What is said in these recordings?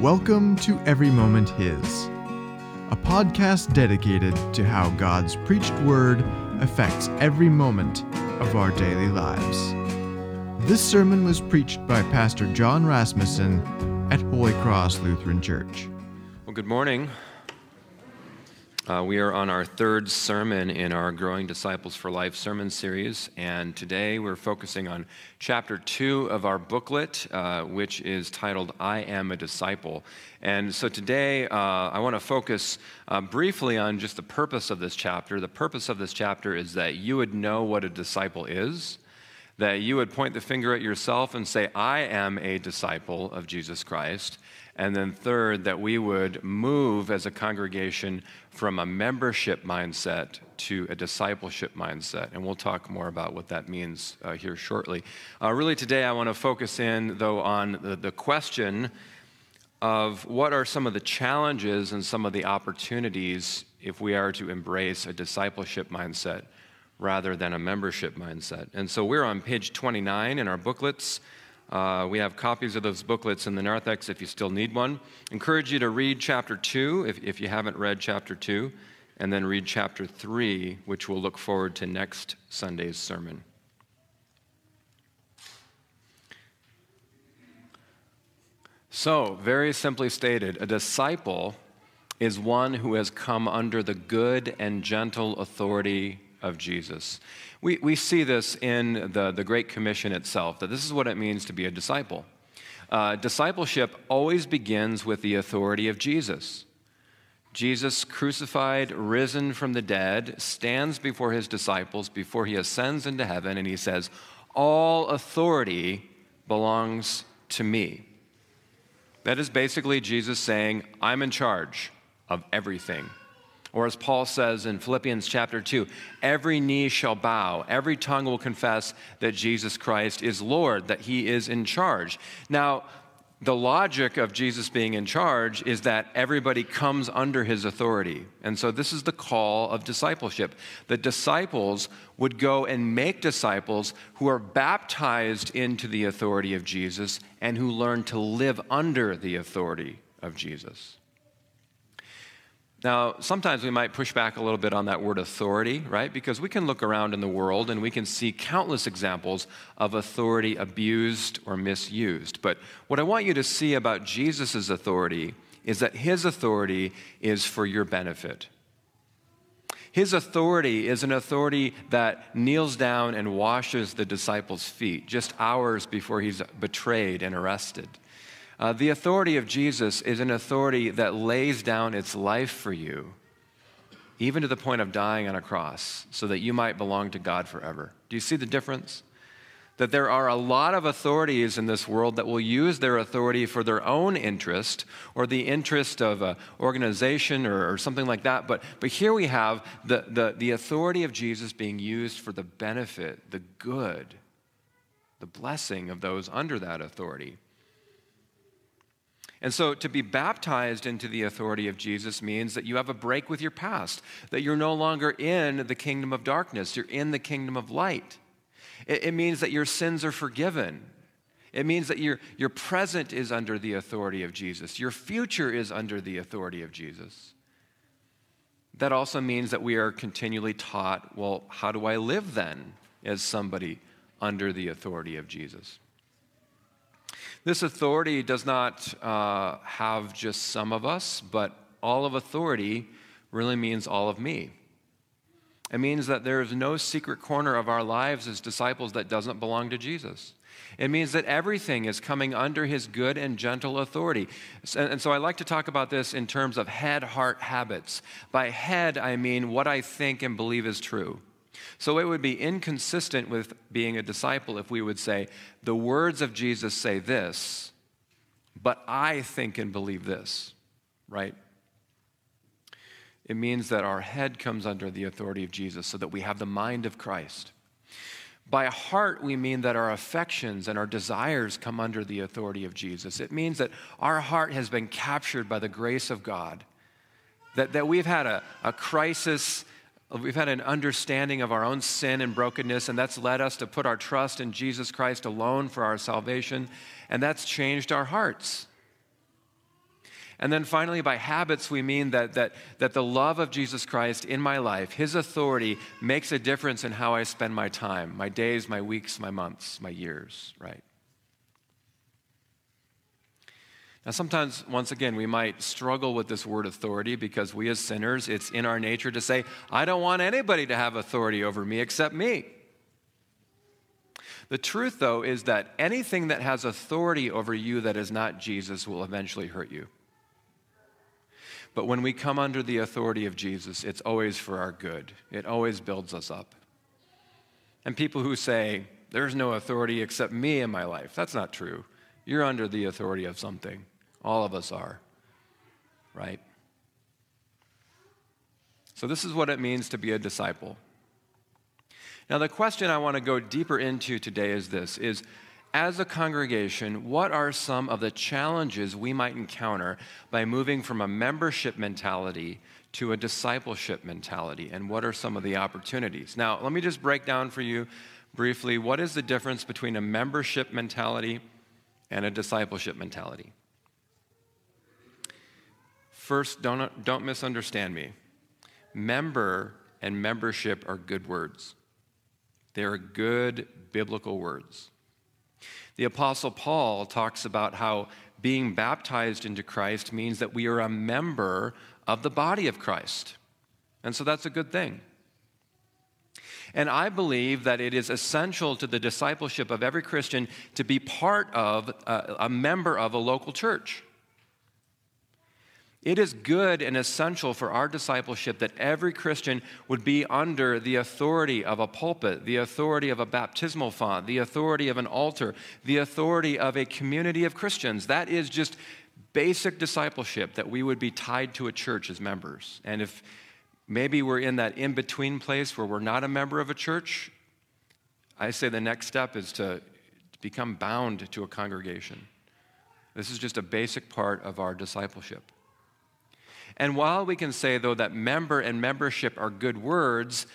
Welcome to Every Moment His, a podcast dedicated to how God's preached word affects every moment of our daily lives. This sermon was preached by Pastor John Rasmussen at Holy Cross Lutheran Church. Well, good morning. Uh, we are on our third sermon in our Growing Disciples for Life sermon series, and today we're focusing on chapter two of our booklet, uh, which is titled I Am a Disciple. And so today uh, I want to focus uh, briefly on just the purpose of this chapter. The purpose of this chapter is that you would know what a disciple is. That you would point the finger at yourself and say, I am a disciple of Jesus Christ. And then, third, that we would move as a congregation from a membership mindset to a discipleship mindset. And we'll talk more about what that means uh, here shortly. Uh, really, today, I want to focus in, though, on the, the question of what are some of the challenges and some of the opportunities if we are to embrace a discipleship mindset rather than a membership mindset. And so we're on page 29 in our booklets. Uh, we have copies of those booklets in the narthex if you still need one. Encourage you to read chapter 2 if, if you haven't read chapter 2, and then read chapter 3, which we'll look forward to next Sunday's sermon. So, very simply stated, a disciple is one who has come under the good and gentle authority of Jesus. We, we see this in the, the Great Commission itself, that this is what it means to be a disciple. Uh, discipleship always begins with the authority of Jesus. Jesus, crucified, risen from the dead, stands before his disciples before he ascends into heaven, and he says, All authority belongs to me. That is basically Jesus saying, I'm in charge of everything. Or as Paul says in Philippians chapter 2, every knee shall bow, every tongue will confess that Jesus Christ is Lord, that he is in charge. Now, the logic of Jesus being in charge is that everybody comes under his authority. And so this is the call of discipleship. The disciples would go and make disciples who are baptized into the authority of Jesus and who learn to live under the authority of Jesus. Now, sometimes we might push back a little bit on that word authority, right? Because we can look around in the world and we can see countless examples of authority abused or misused. But what I want you to see about Jesus' authority is that his authority is for your benefit. His authority is an authority that kneels down and washes the disciples' feet just hours before he's betrayed and arrested. Uh, the authority of Jesus is an authority that lays down its life for you, even to the point of dying on a cross, so that you might belong to God forever. Do you see the difference? That there are a lot of authorities in this world that will use their authority for their own interest or the interest of an organization or, or something like that. But, but here we have the, the, the authority of Jesus being used for the benefit, the good, the blessing of those under that authority. And so to be baptized into the authority of Jesus means that you have a break with your past, that you're no longer in the kingdom of darkness, you're in the kingdom of light. It, it means that your sins are forgiven. It means that your, your present is under the authority of Jesus, your future is under the authority of Jesus. That also means that we are continually taught well, how do I live then as somebody under the authority of Jesus? This authority does not uh, have just some of us, but all of authority really means all of me. It means that there is no secret corner of our lives as disciples that doesn't belong to Jesus. It means that everything is coming under his good and gentle authority. And so I like to talk about this in terms of head heart habits. By head, I mean what I think and believe is true. So it would be inconsistent with being a disciple if we would say, the words of Jesus say this, but I think and believe this, right? It means that our head comes under the authority of Jesus so that we have the mind of Christ. By heart, we mean that our affections and our desires come under the authority of Jesus. It means that our heart has been captured by the grace of God, that, that we've had a, a crisis We've had an understanding of our own sin and brokenness, and that's led us to put our trust in Jesus Christ alone for our salvation, and that's changed our hearts. And then finally, by habits, we mean that, that, that the love of Jesus Christ in my life, his authority, makes a difference in how I spend my time, my days, my weeks, my months, my years, right? Now, sometimes, once again, we might struggle with this word authority because we as sinners, it's in our nature to say, I don't want anybody to have authority over me except me. The truth, though, is that anything that has authority over you that is not Jesus will eventually hurt you. But when we come under the authority of Jesus, it's always for our good, it always builds us up. And people who say, There's no authority except me in my life, that's not true. You're under the authority of something. All of us are, right? So, this is what it means to be a disciple. Now, the question I want to go deeper into today is this is as a congregation, what are some of the challenges we might encounter by moving from a membership mentality to a discipleship mentality? And what are some of the opportunities? Now, let me just break down for you briefly what is the difference between a membership mentality and a discipleship mentality? First, don't, don't misunderstand me. Member and membership are good words, they are good biblical words. The Apostle Paul talks about how being baptized into Christ means that we are a member of the body of Christ. And so that's a good thing. And I believe that it is essential to the discipleship of every Christian to be part of, uh, a member of a local church. It is good and essential for our discipleship that every Christian would be under the authority of a pulpit, the authority of a baptismal font, the authority of an altar, the authority of a community of Christians. That is just basic discipleship that we would be tied to a church as members. And if maybe we're in that in between place where we're not a member of a church, I say the next step is to become bound to a congregation. This is just a basic part of our discipleship. And while we can say, though, that member and membership are good words,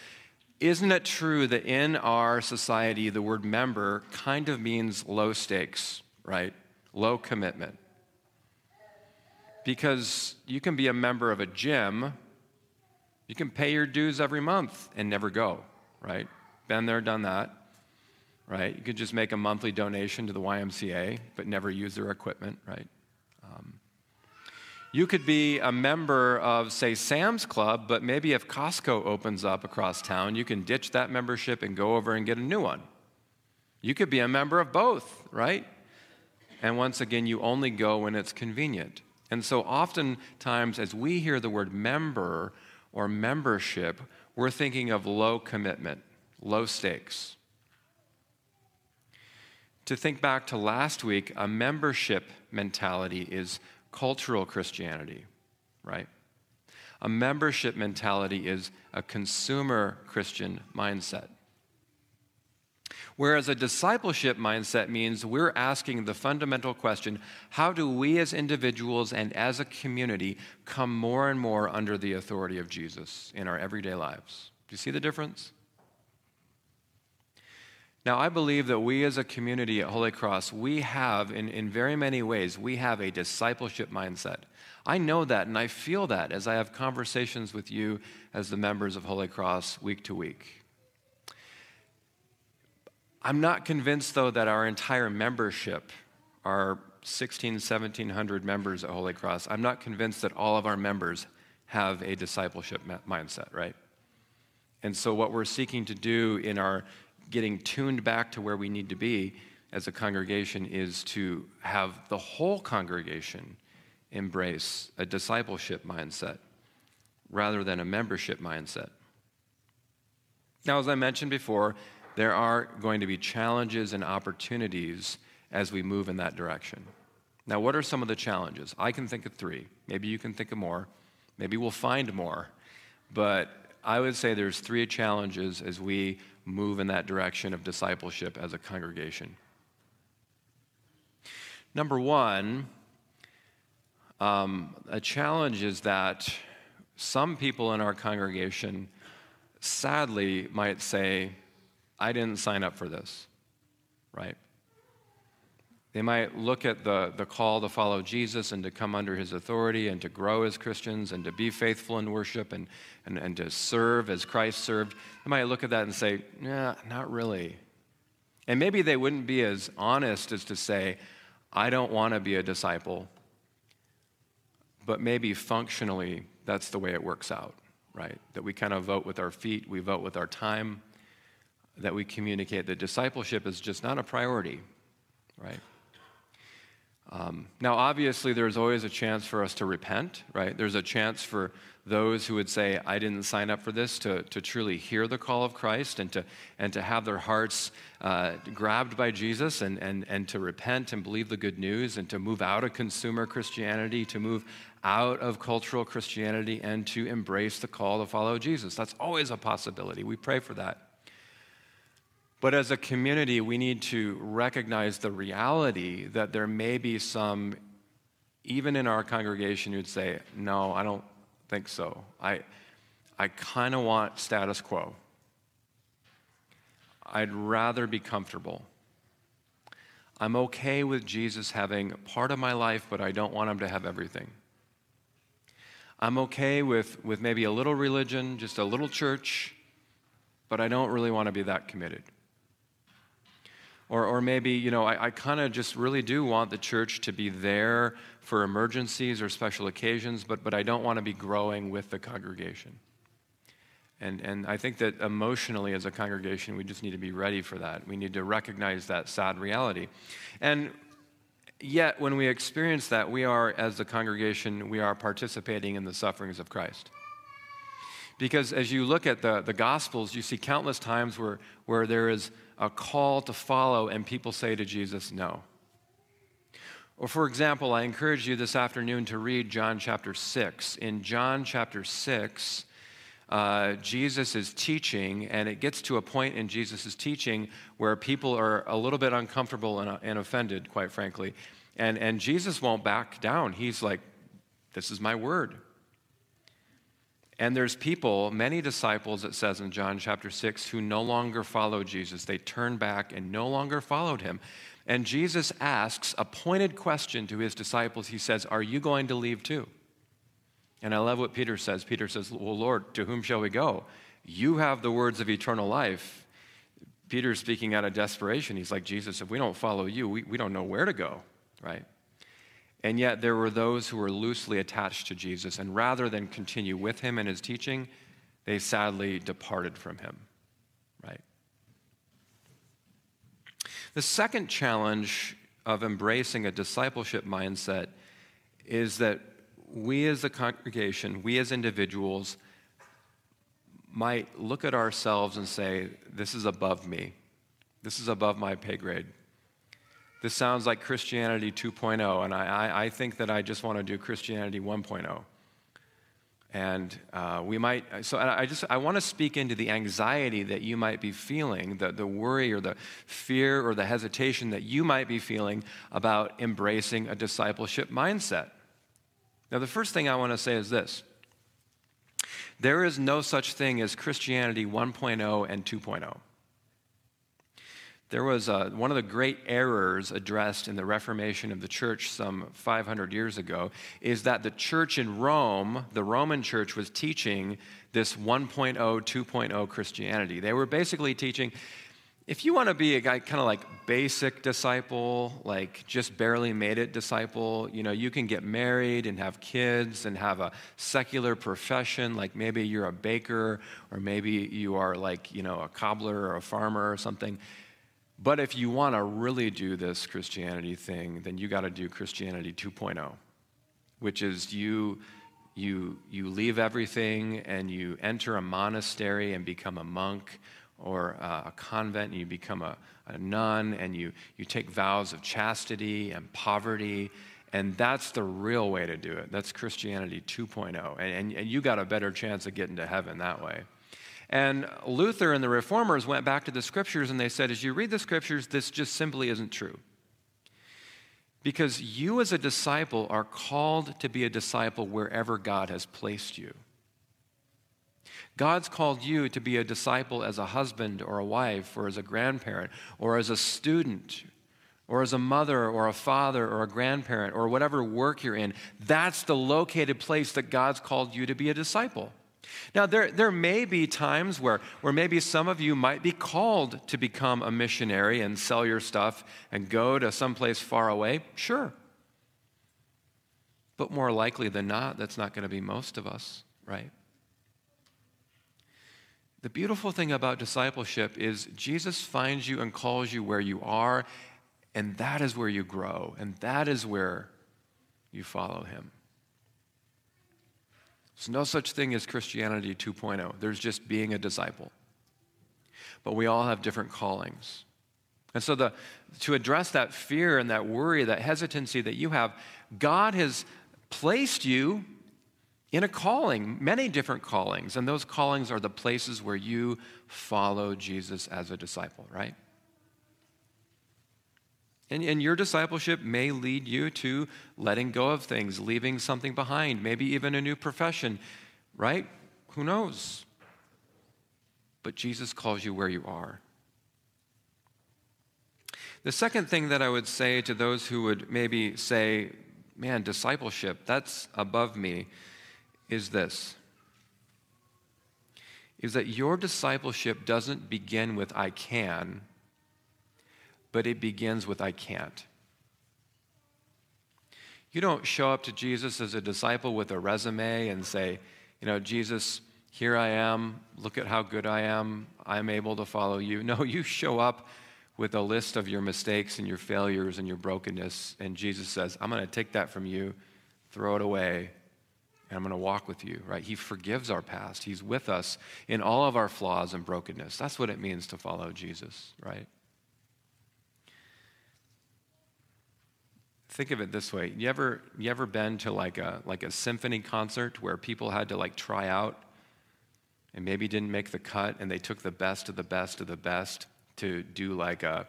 isn't it true that in our society, the word member kind of means low stakes, right? Low commitment. Because you can be a member of a gym, you can pay your dues every month and never go, right? Been there, done that, right? You could just make a monthly donation to the YMCA, but never use their equipment, right? You could be a member of, say, Sam's Club, but maybe if Costco opens up across town, you can ditch that membership and go over and get a new one. You could be a member of both, right? And once again, you only go when it's convenient. And so, oftentimes, as we hear the word member or membership, we're thinking of low commitment, low stakes. To think back to last week, a membership mentality is cultural Christianity, right? A membership mentality is a consumer Christian mindset. Whereas a discipleship mindset means we're asking the fundamental question how do we as individuals and as a community come more and more under the authority of Jesus in our everyday lives? Do you see the difference? Now, I believe that we as a community at Holy Cross, we have, in, in very many ways, we have a discipleship mindset. I know that and I feel that as I have conversations with you as the members of Holy Cross week to week. I'm not convinced, though, that our entire membership, our 16, 1700 members at Holy Cross, I'm not convinced that all of our members have a discipleship mindset, right? And so, what we're seeking to do in our getting tuned back to where we need to be as a congregation is to have the whole congregation embrace a discipleship mindset rather than a membership mindset. Now, as I mentioned before, there are going to be challenges and opportunities as we move in that direction. Now, what are some of the challenges? I can think of three. Maybe you can think of more. Maybe we'll find more. But I would say there's three challenges as we move in that direction of discipleship as a congregation. Number one, um, a challenge is that some people in our congregation sadly might say, I didn't sign up for this, right? They might look at the, the call to follow Jesus and to come under his authority and to grow as Christians and to be faithful in worship and, and, and to serve as Christ served. They might look at that and say, nah, not really. And maybe they wouldn't be as honest as to say, I don't want to be a disciple. But maybe functionally, that's the way it works out, right? That we kind of vote with our feet, we vote with our time, that we communicate that discipleship is just not a priority, right? Um, now, obviously, there's always a chance for us to repent, right? There's a chance for those who would say, I didn't sign up for this, to, to truly hear the call of Christ and to, and to have their hearts uh, grabbed by Jesus and, and, and to repent and believe the good news and to move out of consumer Christianity, to move out of cultural Christianity and to embrace the call to follow Jesus. That's always a possibility. We pray for that. But as a community, we need to recognize the reality that there may be some, even in our congregation, who'd say, No, I don't think so. I, I kind of want status quo. I'd rather be comfortable. I'm okay with Jesus having part of my life, but I don't want him to have everything. I'm okay with, with maybe a little religion, just a little church, but I don't really want to be that committed. Or, or maybe, you know, I, I kind of just really do want the church to be there for emergencies or special occasions, but, but I don't want to be growing with the congregation. And, and I think that emotionally, as a congregation, we just need to be ready for that. We need to recognize that sad reality. And yet, when we experience that, we are, as a congregation, we are participating in the sufferings of Christ. Because as you look at the, the Gospels, you see countless times where, where there is a call to follow, and people say to Jesus, no. Or, for example, I encourage you this afternoon to read John chapter 6. In John chapter 6, uh, Jesus is teaching, and it gets to a point in Jesus' teaching where people are a little bit uncomfortable and, uh, and offended, quite frankly. And, and Jesus won't back down. He's like, This is my word. And there's people, many disciples, it says in John chapter 6, who no longer follow Jesus. They turned back and no longer followed him. And Jesus asks a pointed question to his disciples. He says, Are you going to leave too? And I love what Peter says. Peter says, Well, Lord, to whom shall we go? You have the words of eternal life. Peter's speaking out of desperation. He's like, Jesus, if we don't follow you, we, we don't know where to go, right? And yet there were those who were loosely attached to Jesus, and rather than continue with him in his teaching, they sadly departed from him, right? The second challenge of embracing a discipleship mindset is that we as a congregation, we as individuals, might look at ourselves and say, This is above me. This is above my pay grade. This sounds like Christianity 2.0, and I, I, think that I just want to do Christianity 1.0. And uh, we might, so I just, I want to speak into the anxiety that you might be feeling, the, the worry or the fear or the hesitation that you might be feeling about embracing a discipleship mindset. Now, the first thing I want to say is this there is no such thing as Christianity 1.0 and 2.0. There was a, uh, one of the great errors addressed in the Reformation of the church some 500 years ago is that the church in Rome, the Roman church, was teaching this 1.0, 2.0 Christianity. They were basically teaching if you want to be a guy kind of like basic disciple, like just barely made it disciple, you know, you can get married and have kids and have a secular profession, like maybe you're a baker or maybe you are like, you know, a cobbler or a farmer or something but if you want to really do this Christianity thing, then you got to do Christianity 2.0, which is you, you, you leave everything and you enter a monastery and become a monk or a convent and you become a, a nun and you, you take vows of chastity and poverty. And that's the real way to do it. That's Christianity 2.0. And, and, and you got a better chance of getting to heaven that way. And Luther and the reformers went back to the scriptures and they said, as you read the scriptures, this just simply isn't true. Because you, as a disciple, are called to be a disciple wherever God has placed you. God's called you to be a disciple as a husband or a wife or as a grandparent or as a student or as a mother or a father or a grandparent or whatever work you're in, that's the located place that God's called you to be a disciple. Now, there, there may be times where, where maybe some of you might be called to become a missionary and sell your stuff and go to someplace far away. Sure. But more likely than not, that's not going to be most of us, right? The beautiful thing about discipleship is Jesus finds you and calls you where you are, and that is where you grow, and that is where you follow him. There's no such thing as Christianity 2.0. There's just being a disciple. But we all have different callings. And so, the, to address that fear and that worry, that hesitancy that you have, God has placed you in a calling, many different callings. And those callings are the places where you follow Jesus as a disciple, right? And, and your discipleship may lead you to letting go of things, leaving something behind, maybe even a new profession, right? Who knows? But Jesus calls you where you are. The second thing that I would say to those who would maybe say, man, discipleship, that's above me, is this is that your discipleship doesn't begin with I can, but it begins with I can't. You don't show up to Jesus as a disciple with a resume and say, you know, Jesus, here I am. Look at how good I am. I'm able to follow you. No, you show up with a list of your mistakes and your failures and your brokenness. And Jesus says, I'm going to take that from you, throw it away, and I'm going to walk with you, right? He forgives our past. He's with us in all of our flaws and brokenness. That's what it means to follow Jesus, right? Think of it this way. You ever you ever been to like a like a symphony concert where people had to like try out and maybe didn't make the cut and they took the best of the best of the best to do like a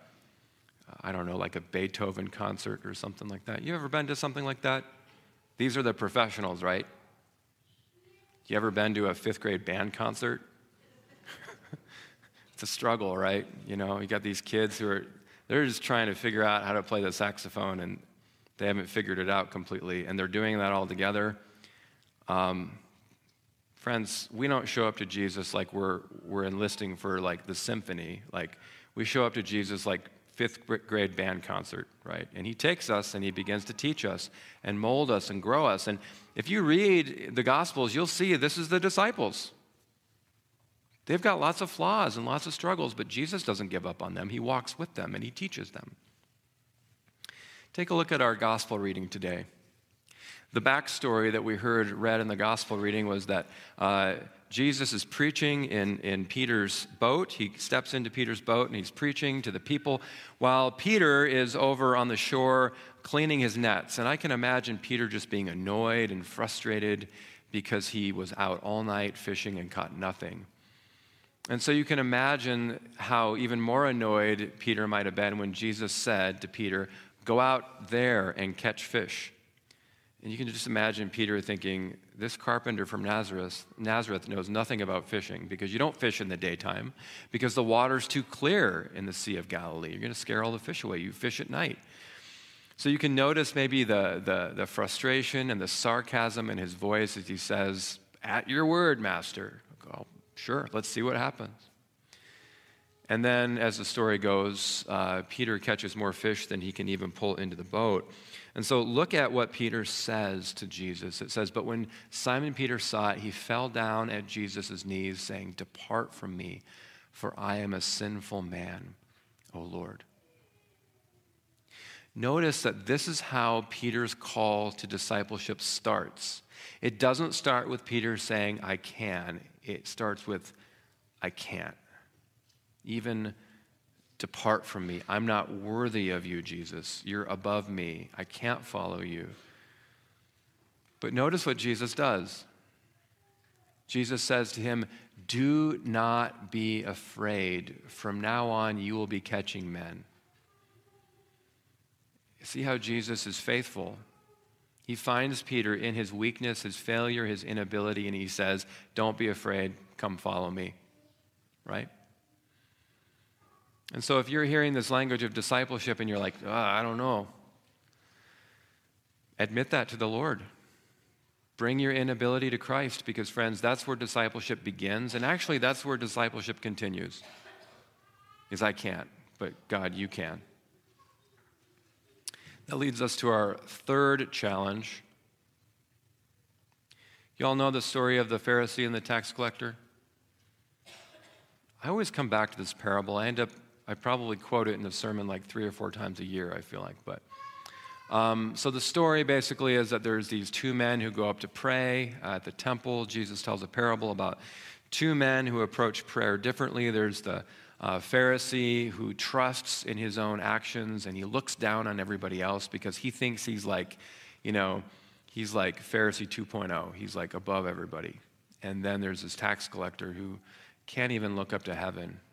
i don't know like a beethoven concert or something like that? You ever been to something like that? These are the professionals right? You ever been to a fifth grade band concert? It's a struggle right? You know you got these kids who are they're just trying to figure out how to play the saxophone and they haven't figured it out completely, and they're doing that all together. Um, friends, we don't show up to Jesus like we're, we're enlisting for like the symphony. Like we show up to Jesus like fifth grade band concert, right? And he takes us and he begins to teach us and mold us and grow us. And if you read the Gospels, you'll see this is the disciples. They've got lots of flaws and lots of struggles, but Jesus doesn't give up on them. He walks with them and he teaches them. Take a look at our gospel reading today. The backstory that we heard read in the gospel reading was that uh, Jesus is preaching in, in Peter's boat. He steps into Peter's boat and he's preaching to the people while Peter is over on the shore cleaning his nets. And I can imagine Peter just being annoyed and frustrated because he was out all night fishing and caught nothing. And so you can imagine how even more annoyed Peter might have been when Jesus said to Peter, Go out there and catch fish. And you can just imagine Peter thinking, this carpenter from Nazareth, Nazareth knows nothing about fishing because you don't fish in the daytime because the water's too clear in the Sea of Galilee. You're going to scare all the fish away. You fish at night. So you can notice maybe the, the, the frustration and the sarcasm in his voice as he says, At your word, Master. Go, sure, let's see what happens. And then, as the story goes, uh, Peter catches more fish than he can even pull into the boat. And so, look at what Peter says to Jesus. It says, But when Simon Peter saw it, he fell down at Jesus' knees, saying, Depart from me, for I am a sinful man, O Lord. Notice that this is how Peter's call to discipleship starts. It doesn't start with Peter saying, I can. It starts with, I can't even depart from me. I'm not worthy of you, Jesus. You're above me. I can't follow you. But notice what Jesus does. Jesus says to him, Do not be afraid. From now on, you will be catching men. See how Jesus is faithful. He finds Peter in his weakness, his failure, his inability, and he says, Don't be afraid. Come follow me. Right? And so if you're hearing this language of discipleship and you're like, oh, I don't know, admit that to the Lord. Bring your inability to Christ because, friends, that's where discipleship begins. And actually, that's where discipleship continues. Is I can't, but God, you can. That leads us to our third challenge. You all know the story of the Pharisee and the tax collector? I always come back to this parable. I end up, I probably quote it in the sermon like three or four times a year, I feel like. But um, so the story basically is that there's these two men who go up to pray at the temple. Jesus tells a parable about two men who approach prayer differently. There's the uh, Pharisee who trusts in his own actions and he looks down on everybody else because he thinks he's like, you know, he's like Pharisee 2.0. He's like above everybody. And then there's this tax collector who can't even look up to heaven,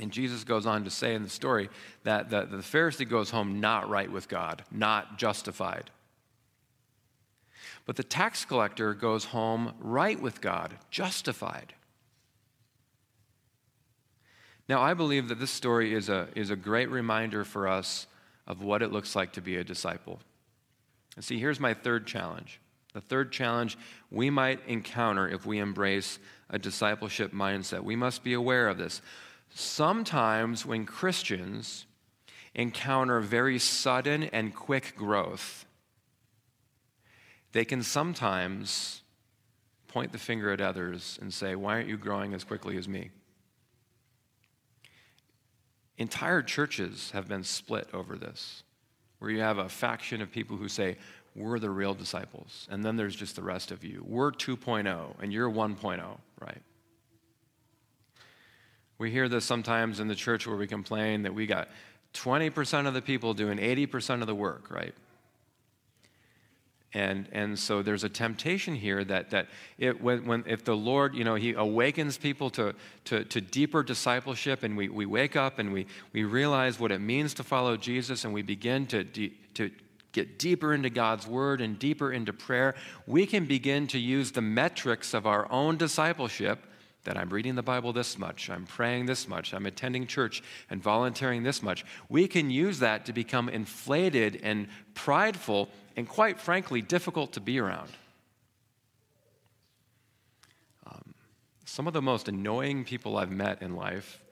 And Jesus goes on to say in the story that the, the Pharisee goes home not right with God, not justified. But the tax collector goes home right with God, justified. Now, I believe that this story is a, is a great reminder for us of what it looks like to be a disciple. And see, here's my third challenge. The third challenge we might encounter if we embrace a discipleship mindset. We must be aware of this. Sometimes when Christians encounter very sudden and quick growth, they can sometimes point the finger at others and say, Why aren't you growing as quickly as me? Entire churches have been split over this, where you have a faction of people who say, We're the real disciples. And then there's just the rest of you. We're 2.0 and you're 1.0, right? We hear this sometimes in the church where we complain that we got 20% of the people doing 80% of the work, right? And, and so there's a temptation here that, that it, when, when, if the Lord, you know, He awakens people to, to, to deeper discipleship and we, we wake up and we, we realize what it means to follow Jesus and we begin to, de, to get deeper into God's Word and deeper into prayer, we can begin to use the metrics of our own discipleship that I'm reading the Bible this much, I'm praying this much, I'm attending church and volunteering this much, we can use that to become inflated and prideful and, quite frankly, difficult to be around. Um, some of the most annoying people I've met in life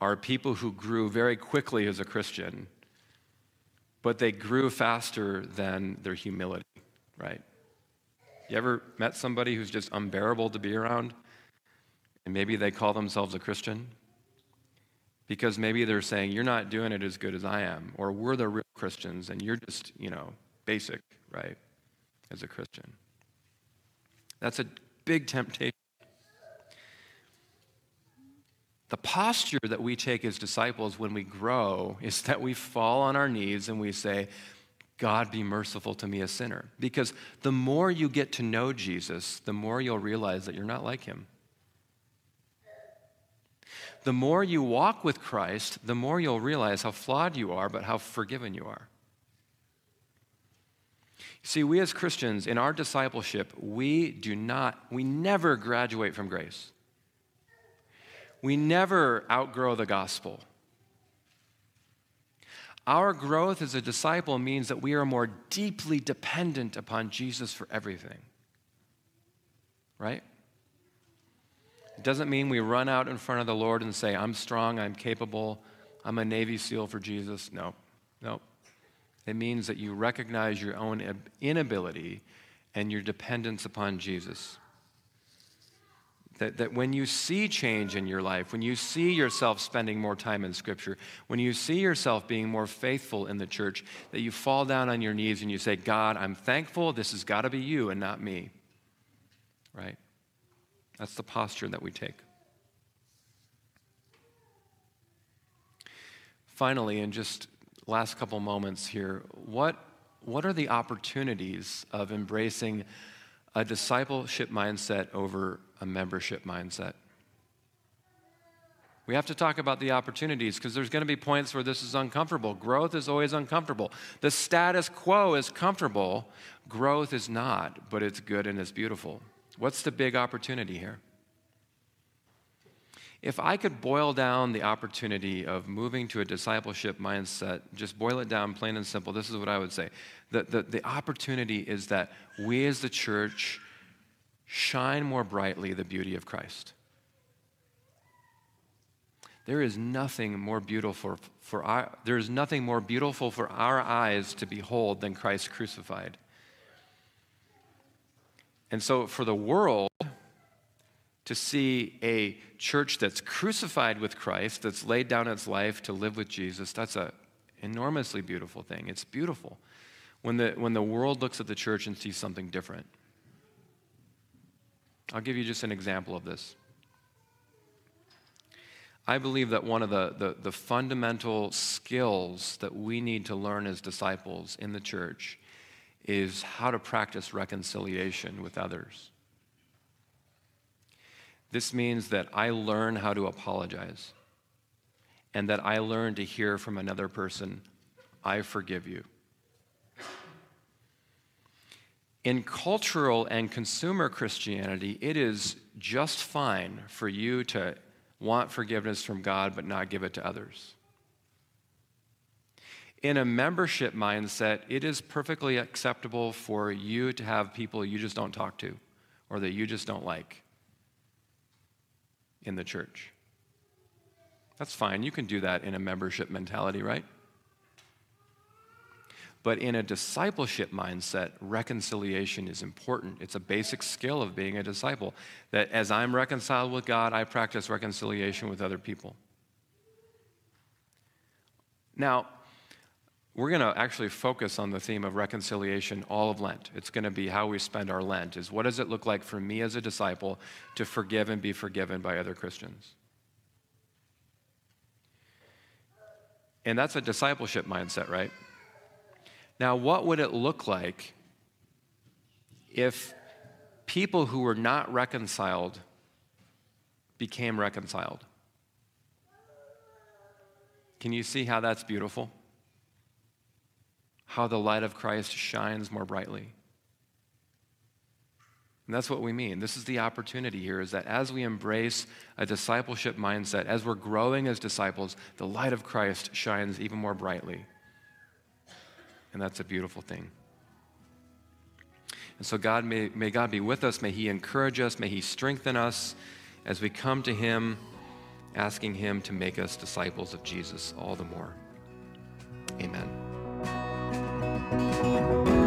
are people who grew very quickly as a Christian, but they grew faster than their humility, right? You ever met somebody who's just unbearable to be around? And maybe they call themselves a Christian because maybe they're saying, You're not doing it as good as I am, or we're the real Christians and you're just, you know, basic, right, as a Christian. That's a big temptation. The posture that we take as disciples when we grow is that we fall on our knees and we say, God, be merciful to me, a sinner. Because the more you get to know Jesus, the more you'll realize that you're not like him the more you walk with Christ, the more you'll realize how flawed you are, but how forgiven you are. See, we as Christians, in our discipleship, we do not, we never graduate from grace. We never outgrow the gospel. Our growth as a disciple means that we are more deeply dependent upon Jesus for everything. Right? It doesn't mean we run out in front of the Lord and say, I'm strong, I'm capable, I'm a Navy SEAL for Jesus. No, no. It means that you recognize your own inability and your dependence upon Jesus. That, that when you see change in your life, when you see yourself spending more time in Scripture, when you see yourself being more faithful in the church, that you fall down on your knees and you say, God, I'm thankful this has got to be you and not me. Right? That's the posture that we take. finally, in just last couple moments here, what, what are the opportunities of embracing a discipleship mindset over a membership mindset? We have to talk about the opportunities because there's going to be points where this is uncomfortable. Growth is always uncomfortable. The status quo is comfortable, growth is not, but it's good and it's beautiful. What's the big opportunity here? If I could boil down the opportunity of moving to a discipleship mindset, just boil it down plain and simple, this is what I would say. The, the, the opportunity is that we as the church shine more brightly the beauty of Christ. There is nothing more beautiful for, our, there is nothing more beautiful for our eyes to behold than Christ crucified. And so for the world, to see a church that's crucified with Christ, that's laid down its life to live with Jesus, that's an enormously beautiful thing. It's beautiful when the, when the world looks at the church and sees something different. I'll give you just an example of this. I believe that one of the, the, the, fundamental skills that we need to learn as disciples in the church is how to practice reconciliation with others. This means that I learn how to apologize and that I learn to hear from another person, I forgive you. In cultural and consumer Christianity, it is just fine for you to want forgiveness from God but not give it to others. In a membership mindset, it is perfectly acceptable for you to have people you just don't talk to or that you just don't like in the church. That's fine. You can do that in a membership mentality, right? But in a discipleship mindset, reconciliation is important. It's a basic skill of being a disciple. That as I'm reconciled with God, I practice reconciliation with other people. Now, we're going to actually focus on the theme of reconciliation all of Lent. It's going to be how we spend our Lent is what does it look like for me as a disciple to forgive and be forgiven by other Christians? And that's a discipleship mindset, right? Now, what would it look like if people who were not reconciled became reconciled? Can you see how that's beautiful? How the light of Christ shines more brightly. And that's what we mean. This is the opportunity here is that as we embrace a discipleship mindset, as we're growing as disciples, the light of Christ shines even more brightly. And that's a beautiful thing. And so, God, may, may God be with us. May He encourage us. May He strengthen us as we come to Him, asking Him to make us disciples of Jesus all the more. Amen. Thank you.